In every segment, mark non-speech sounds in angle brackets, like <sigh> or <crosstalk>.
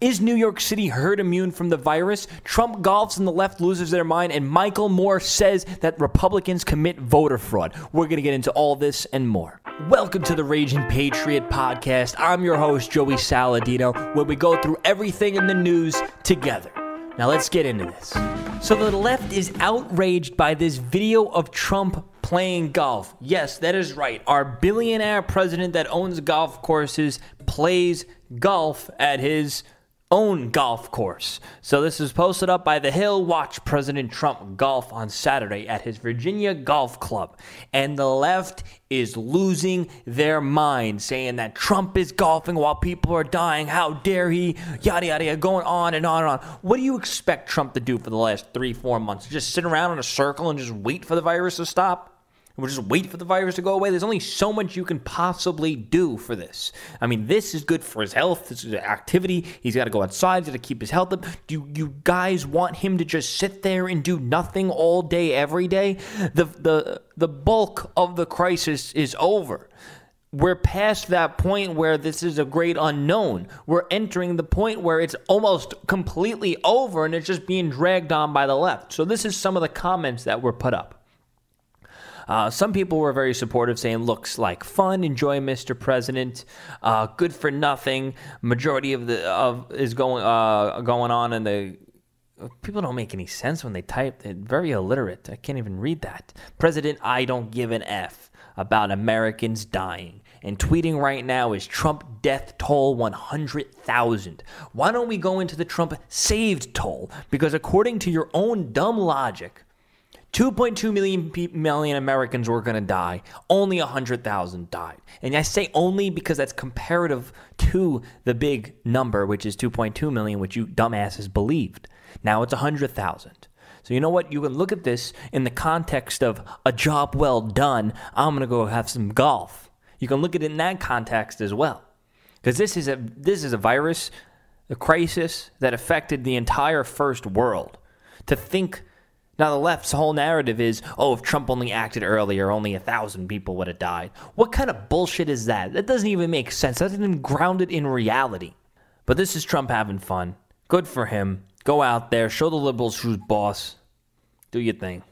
Is New York City herd immune from the virus? Trump golfs and the left loses their mind, and Michael Moore says that Republicans commit voter fraud. We're going to get into all this and more. Welcome to the Raging Patriot podcast. I'm your host, Joey Saladino, where we go through everything in the news together. Now let's get into this. So the left is outraged by this video of Trump playing golf. Yes, that is right. Our billionaire president that owns golf courses plays golf at his own golf course. So this is posted up by The Hill. Watch President Trump golf on Saturday at his Virginia Golf Club. And the left is losing their mind, saying that Trump is golfing while people are dying. How dare he? Yada, yada, yada, going on and on and on. What do you expect Trump to do for the last three, four months? Just sit around in a circle and just wait for the virus to stop? We'll just wait for the virus to go away. There's only so much you can possibly do for this. I mean, this is good for his health. This is activity. He's got to go outside. He's got to keep his health up. Do you guys want him to just sit there and do nothing all day, every day? The the the bulk of the crisis is over. We're past that point where this is a great unknown. We're entering the point where it's almost completely over and it's just being dragged on by the left. So this is some of the comments that were put up. Uh, some people were very supportive, saying, "Looks like fun. Enjoy, Mr. President. Uh, good for nothing. Majority of the of is going uh, going on in the." People don't make any sense when they type. They're very illiterate. I can't even read that. President, I don't give an F about Americans dying. And tweeting right now is Trump death toll 100,000. Why don't we go into the Trump saved toll? Because according to your own dumb logic, 2.2 million, million Americans were going to die. Only 100,000 died. And I say only because that's comparative to the big number, which is 2.2 million, which you dumbasses believed. Now it's 100,000. So you know what? You can look at this in the context of a job well done. I'm going to go have some golf. You can look at it in that context as well. Because this is a this is a virus, a crisis that affected the entire first world. To think now, the left's whole narrative is, oh, if Trump only acted earlier, only a thousand people would have died. What kind of bullshit is that? That doesn't even make sense. That doesn't even ground it in reality. But this is Trump having fun. Good for him. Go out there, show the liberals who's boss. Do your thing.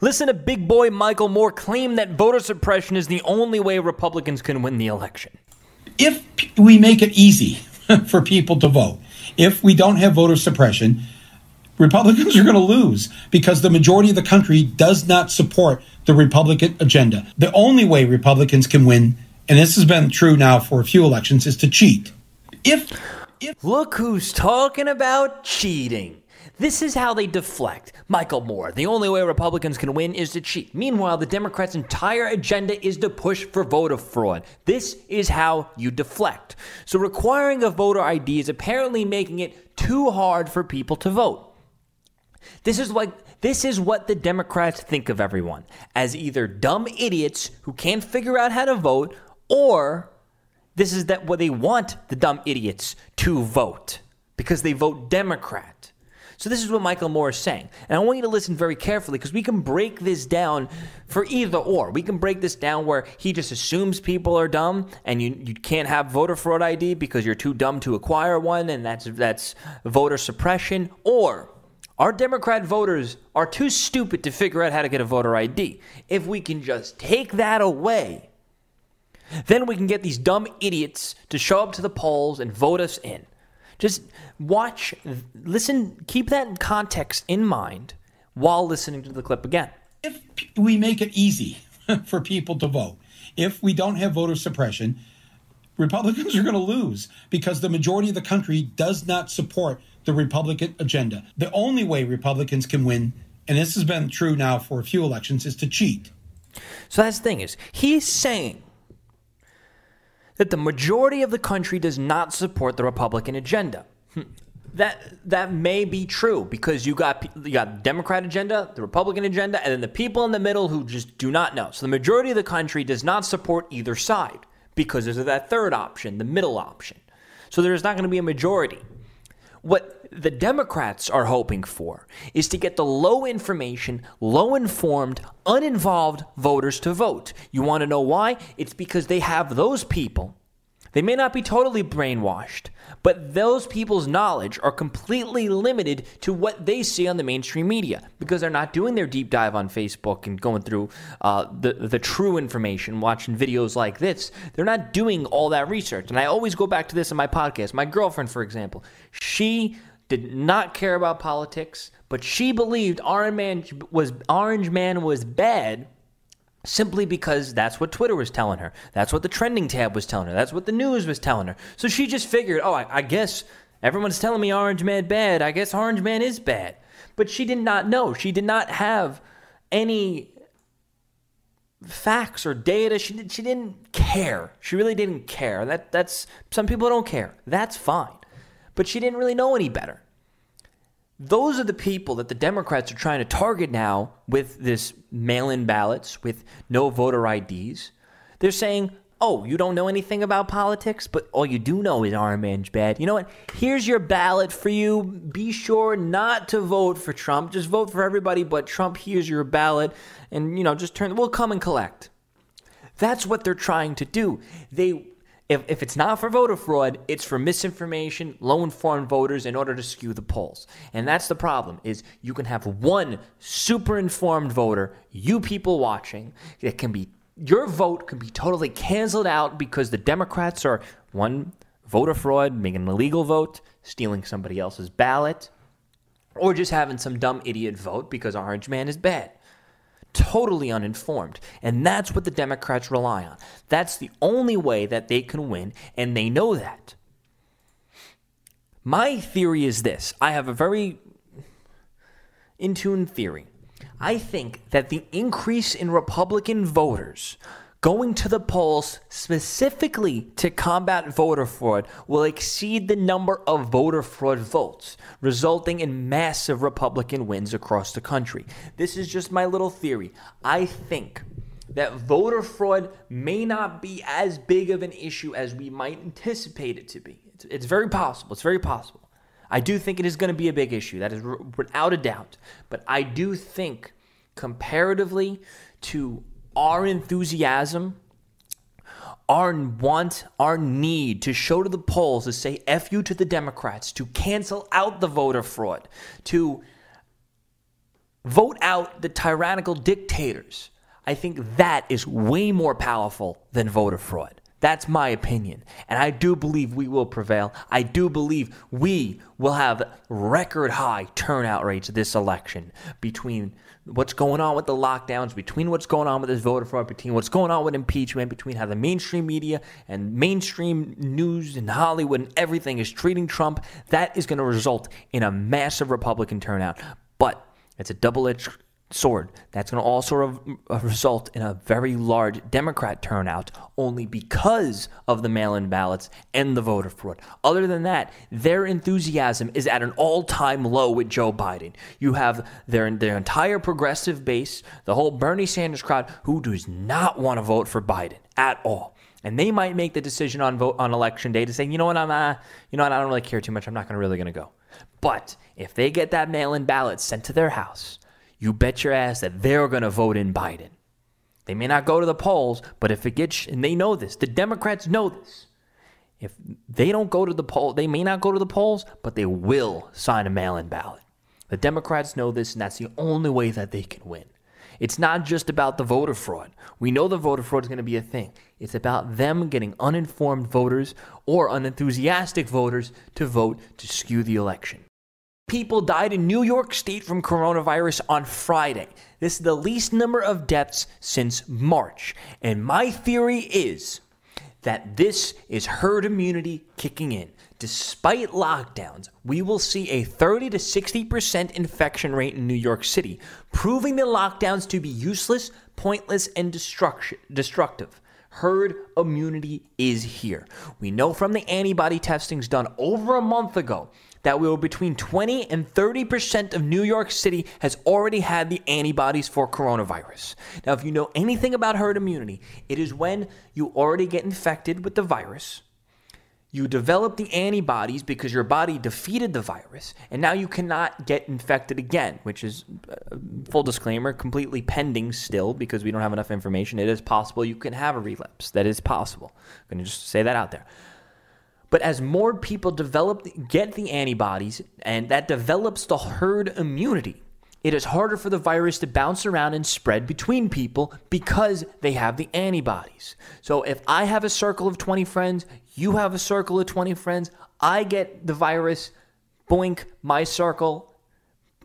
Listen to big boy Michael Moore claim that voter suppression is the only way Republicans can win the election. If we make it easy <laughs> for people to vote, if we don't have voter suppression, Republicans are going to lose because the majority of the country does not support the Republican agenda. The only way Republicans can win, and this has been true now for a few elections, is to cheat. If, if Look who's talking about cheating. This is how they deflect. Michael Moore, the only way Republicans can win is to cheat. Meanwhile, the Democrats' entire agenda is to push for voter fraud. This is how you deflect. So, requiring a voter ID is apparently making it too hard for people to vote. This is like this is what the Democrats think of everyone as either dumb idiots who can't figure out how to vote or this is that what they want the dumb idiots to vote because they vote Democrat. So this is what Michael Moore is saying. And I want you to listen very carefully because we can break this down for either or. We can break this down where he just assumes people are dumb and you, you can't have voter fraud ID because you're too dumb to acquire one and that's that's voter suppression or our Democrat voters are too stupid to figure out how to get a voter ID. If we can just take that away, then we can get these dumb idiots to show up to the polls and vote us in. Just watch, listen, keep that context in mind while listening to the clip again. If we make it easy <laughs> for people to vote, if we don't have voter suppression, Republicans are going to lose because the majority of the country does not support the Republican agenda. The only way Republicans can win, and this has been true now for a few elections, is to cheat. So that's the thing is he's saying that the majority of the country does not support the Republican agenda. Hmm. That that may be true because you got you got the Democrat agenda, the Republican agenda, and then the people in the middle who just do not know. So the majority of the country does not support either side because there's that third option, the middle option. So there's not going to be a majority. What the Democrats are hoping for is to get the low information, low informed, uninvolved voters to vote. You want to know why? It's because they have those people They may not be totally brainwashed, but those people's knowledge are completely limited to what they see on the mainstream media because they're not doing their deep dive on Facebook and going through uh, the the true information, watching videos like this. They're not doing all that research. And I always go back to this in my podcast. My girlfriend, for example, she did not care about politics, but she believed Orange Man was Orange Man was bad simply because that's what Twitter was telling her. That's what the trending tab was telling her. That's what the news was telling her. So she just figured, oh, I, I guess everyone's telling me Orange Man bad. I guess Orange Man is bad. But she did not know. She did not have any facts or data. She did, she didn't care. She really didn't care. That that's some people don't care. That's fine. But she didn't really know any better. Those are the people that the Democrats are trying to target now with this mail in ballots, with no voter IDs. They're saying, oh, you don't know anything about politics, but all you do know is Orange bad. You know what? Here's your ballot for you. Be sure not to vote for Trump. Just vote for everybody but Trump. Here's your ballot. And, you know, just turn, we'll come and collect. That's what they're trying to do. They if, if it's not for voter fraud, it's for misinformation, low informed voters in order to skew the polls. And that's the problem is you can have one super informed voter, you people watching, that can be your vote can be totally canceled out because the Democrats are one voter fraud, making an illegal vote, stealing somebody else's ballot, or just having some dumb idiot vote because Orange Man is bad totally uninformed. And that's what the Democrats rely on. That's the only way that they can win, and they know that. My theory is this I have a very in tune theory. I think that the increase in Republican voters going to the polls specifically to combat voter fraud will exceed the number of voter fraud votes, resulting in massive Republican wins across the country. This is just my little theory. I think that voter fraud may not be as big of an issue as we might anticipate it to be. It's, it's very possible. It's very possible. I do think it is going to be a big issue. That is without a doubt. But I do think comparatively to our enthusiasm, our want, our need to show to the polls to say F you to the Democrats, to cancel out the voter fraud, to vote out the tyrannical dictators. I think that is way more powerful than voter fraud. That's my opinion. And I do believe we will prevail. I do believe we will have record high turnout rates this election between what's going on with the lockdowns, between what's going on with this voter fraud, between what's going on with impeachment, between how the mainstream media and mainstream news and Hollywood and everything is treating Trump. That is going to result in a massive Republican turnout. But it's a double edged sword. That's going to also re- uh, result in a very large Democrat turnout only because of the mail in ballots and the voter fraud. Other than that, their enthusiasm is at an all time low with Joe Biden. You have their, their entire progressive base, the whole Bernie Sanders crowd, who does not want to vote for Biden at all. And they might make the decision on vote on election day to say, you know what, I'm, uh, you know what, I don't really care too much. I'm not to really going to go. But if they get that mail-in ballot sent to their house, you bet your ass that they're going to vote in Biden. They may not go to the polls, but if it gets, and they know this, the Democrats know this. If they don't go to the poll, they may not go to the polls, but they will sign a mail in ballot. The Democrats know this, and that's the only way that they can win. It's not just about the voter fraud. We know the voter fraud is going to be a thing. It's about them getting uninformed voters or unenthusiastic voters to vote to skew the election people died in New York State from coronavirus on Friday. This is the least number of deaths since March. And my theory is that this is herd immunity kicking in. Despite lockdowns, we will see a 30 to 60% infection rate in New York City, proving the lockdowns to be useless, pointless, and destructive. Herd immunity is here. We know from the antibody testings done over a month ago that we were between 20 and 30% of New York City has already had the antibodies for coronavirus. Now, if you know anything about herd immunity, it is when you already get infected with the virus, you develop the antibodies because your body defeated the virus, and now you cannot get infected again, which is, uh, full disclaimer, completely pending still because we don't have enough information. It is possible you can have a relapse. That is possible. I'm going to just say that out there. But as more people develop, get the antibodies, and that develops the herd immunity, it is harder for the virus to bounce around and spread between people because they have the antibodies. So if I have a circle of 20 friends, you have a circle of 20 friends, I get the virus, boink, my circle,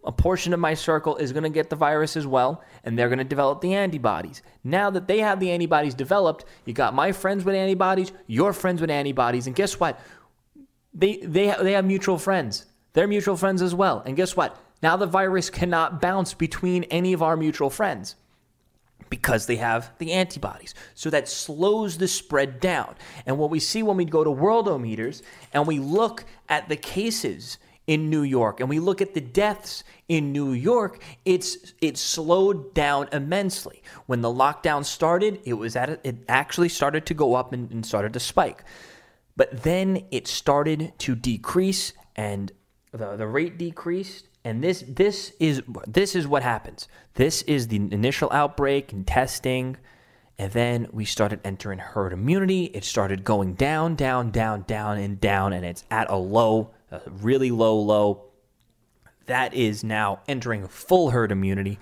a portion of my circle is going to get the virus as well, and they're going to develop the antibodies. Now that they have the antibodies developed, you got my friends with antibodies, your friends with antibodies, and guess what? They, they, they have mutual friends. They're mutual friends as well. And guess what? Now the virus cannot bounce between any of our mutual friends because they have the antibodies. So that slows the spread down. And what we see when we go to worldometers and we look at the cases in New York and we look at the deaths in New York, it's it slowed down immensely. When the lockdown started, it was at a, it actually started to go up and, and started to spike. But then it started to decrease and the, the rate decreased and this this is this is what happens. This is the initial outbreak and testing, and then we started entering herd immunity. It started going down, down, down, down, and down, and it's at a low, really low low. That is now entering full herd immunity.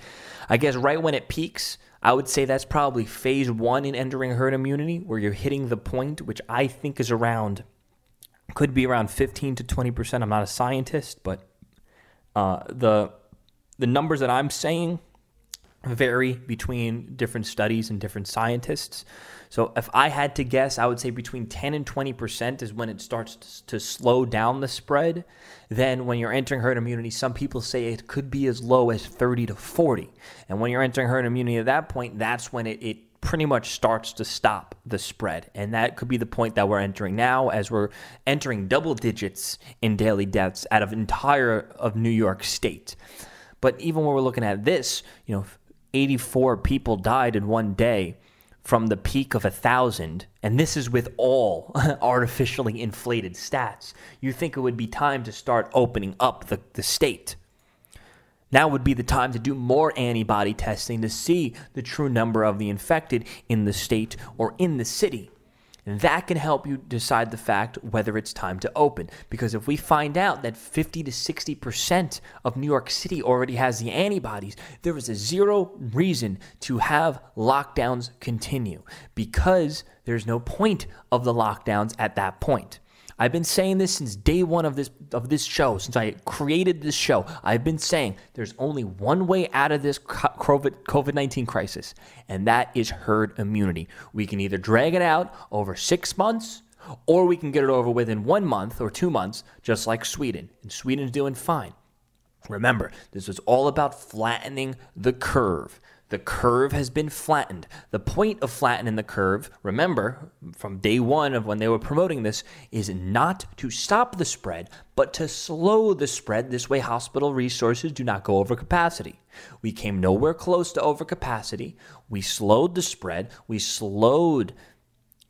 I guess right when it peaks, I would say that's probably phase one in entering herd immunity, where you're hitting the point, which I think is around, could be around 15 to 20%. I'm not a scientist, but uh, the the numbers that I'm saying vary between different studies and different scientists. So if I had to guess, I would say between 10 and 20% is when it starts to slow down the spread. Then when you're entering herd immunity, some people say it could be as low as 30 to 40. And when you're entering herd immunity at that point, that's when it, it pretty much starts to stop the spread. And that could be the point that we're entering now as we're entering double digits in daily deaths out of entire of New York state. But even when we're looking at this, you know, 84 people died in one day from the peak of a thousand, and this is with all <laughs> artificially inflated stats. You think it would be time to start opening up the, the state. Now would be the time to do more antibody testing to see the true number of the infected in the state or in the city. That can help you decide the fact whether it's time to open. Because if we find out that 50 to 60% of New York City already has the antibodies, there is a zero reason to have lockdowns continue because there's no point of the lockdowns at that point. I've been saying this since day one of this of this show, since I created this show. I've been saying there's only one way out of this COVID nineteen crisis, and that is herd immunity. We can either drag it out over six months, or we can get it over within one month or two months, just like Sweden. And Sweden's doing fine. Remember, this was all about flattening the curve. The curve has been flattened. The point of flattening the curve, remember, from day one of when they were promoting this, is not to stop the spread, but to slow the spread. This way, hospital resources do not go over capacity. We came nowhere close to overcapacity. We slowed the spread. We slowed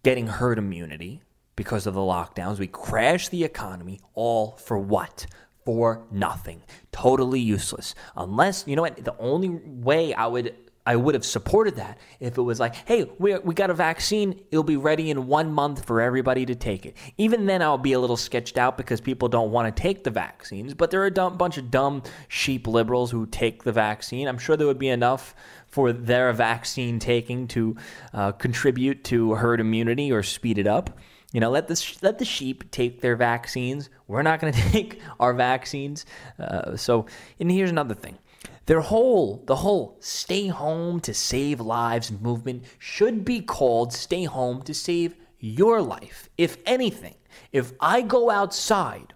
getting herd immunity because of the lockdowns. We crashed the economy, all for what? For nothing. Totally useless. Unless, you know what, the only way I would I would have supported that if it was like, hey, we, we got a vaccine, it'll be ready in one month for everybody to take it. Even then, I'll be a little sketched out because people don't want to take the vaccines, but there are a dumb, bunch of dumb sheep liberals who take the vaccine. I'm sure there would be enough for their vaccine taking to uh, contribute to herd immunity or speed it up. You know, let the let the sheep take their vaccines. We're not going <laughs> to take our vaccines. Uh, so, and here's another thing their whole, the whole stay home to save lives movement should be called stay home to save your life. If anything, if I go outside,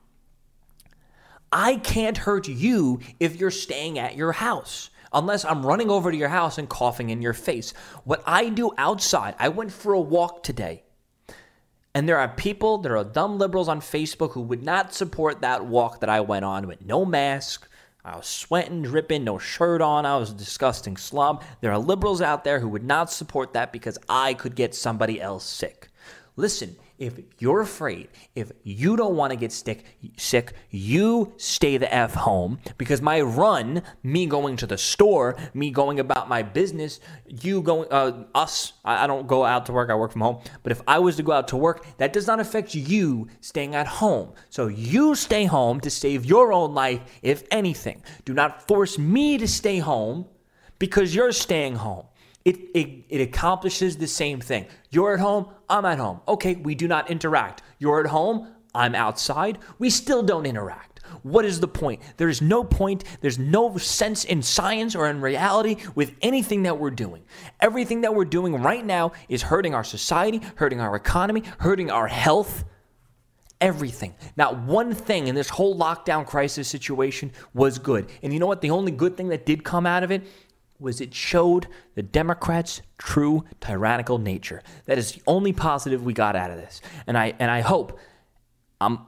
I can't hurt you if you're staying at your house unless I'm running over to your house and coughing in your face. What I do outside, I went for a walk today. And there are people, there are dumb liberals on Facebook who would not support that walk that I went on with no mask, I was sweating, dripping, no shirt on. I was a disgusting slob. There are liberals out there who would not support that because I could get somebody else sick. Listen, if you're afraid, if you don't want to get sick, sick, you stay the f home because my run, me going to the store, me going about my business, you going, uh, us, I, I don't go out to work, I work from home. But if I was to go out to work, that does not affect you staying at home. So you stay home to save your own life, if anything. Do not force me to stay home because you're staying home it, it, it accomplishes the same thing. You're at home, I'm at home. Okay, we do not interact. You're at home, I'm outside. We still don't interact. What is the point? There is no point, there's no sense in science or in reality with anything that we're doing. Everything that we're doing right now is hurting our society, hurting our economy, hurting our health. Everything. Not one thing in this whole lockdown crisis situation was good. And you know what? The only good thing that did come out of it was it showed the Democrats' true tyrannical nature. That is the only positive we got out of this. And I and I hope I'm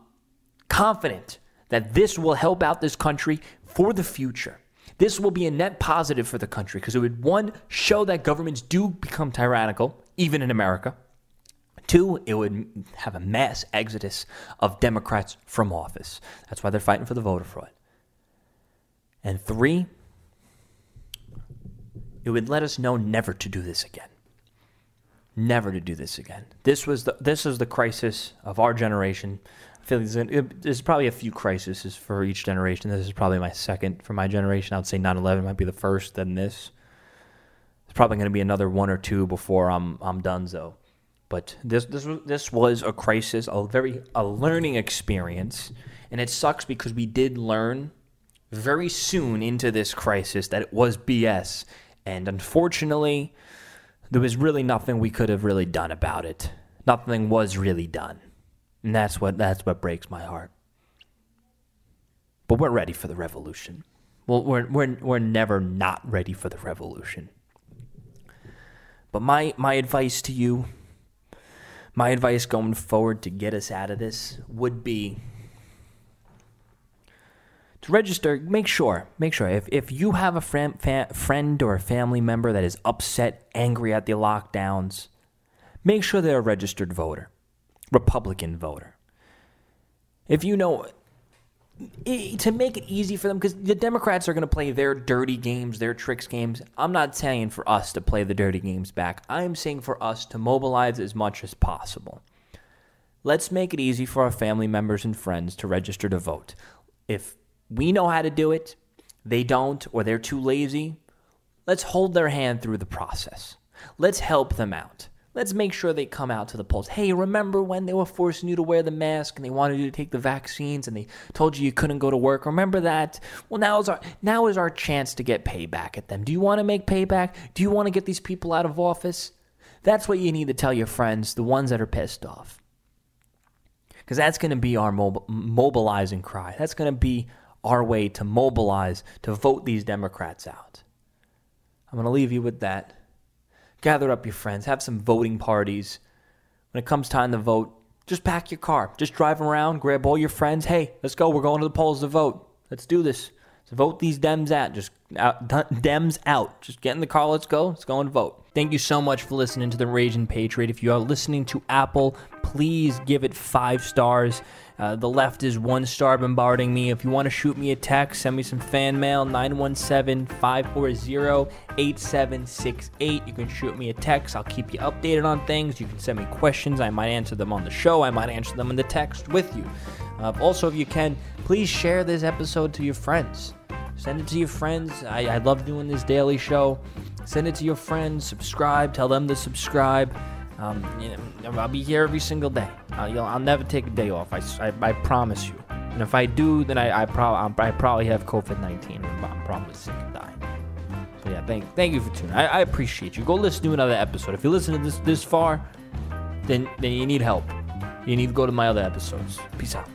confident that this will help out this country for the future. This will be a net positive for the country because it would one show that governments do become tyrannical even in America. Two, it would have a mass exodus of Democrats from office. That's why they're fighting for the voter fraud. And three, it would let us know never to do this again. Never to do this again. This was the this is the crisis of our generation. I feel like there's, probably a few crises for each generation. This is probably my second for my generation. I would say 9/11 might be the first, then this. There's probably going to be another one or two before I'm I'm done though. But this this was this was a crisis, a very a learning experience, and it sucks because we did learn very soon into this crisis that it was BS and unfortunately, there was really nothing we could have really done about it. Nothing was really done. And that's what that's what breaks my heart. But we're ready for the revolution. Well, we're we're we're never not ready for the revolution. But my my advice to you, my advice going forward to get us out of this would be register, make sure, make sure if, if you have a friend, friend or a family member that is upset, angry at the lockdowns, make sure they're a registered voter, Republican voter. If you know, to make it easy for them, because the Democrats are going to play their dirty games, their tricks games. I'm not saying for us to play the dirty games back. I'm saying for us to mobilize as much as possible. Let's make it easy for our family members and friends to register to vote. If we know how to do it, they don't, or they're too lazy. Let's hold their hand through the process. Let's help them out. Let's make sure they come out to the polls. Hey, remember when they were forcing you to wear the mask and they wanted you to take the vaccines and they told you you couldn't go to work? Remember that? Well, now is our now is our chance to get payback at them. Do you want to make payback? Do you want to get these people out of office? That's what you need to tell your friends, the ones that are pissed off. Because that's going to be our mob- mobilizing cry. That's going to be our way to mobilize to vote these Democrats out. I'm going to leave you with that. Gather up your friends, have some voting parties. When it comes time to vote, just pack your car. Just drive around, grab all your friends. Hey, let's go. We're going to the polls to vote. Let's do this. So vote these Dems out. Just out, Dems out. Just get in the car. Let's go. Let's go and vote. Thank you so much for listening to the Raging Patriot. If you are listening to Apple, please give it five stars. Uh, the left is one star bombarding me. If you want to shoot me a text, send me some fan mail 917 540 8768. You can shoot me a text. I'll keep you updated on things. You can send me questions. I might answer them on the show. I might answer them in the text with you. Uh, also, if you can, please share this episode to your friends. Send it to your friends. I, I love doing this daily show. Send it to your friends. Subscribe. Tell them to subscribe. Um, you know, I'll be here every single day. I'll, I'll never take a day off. I, I, I, promise you. And if I do, then I, I, I probably have COVID 19. I'm probably sick and dying. So yeah, thank, thank you for tuning. I, I appreciate you. Go listen to another episode. If you listen to this this far, then then you need help. You need to go to my other episodes. Peace out.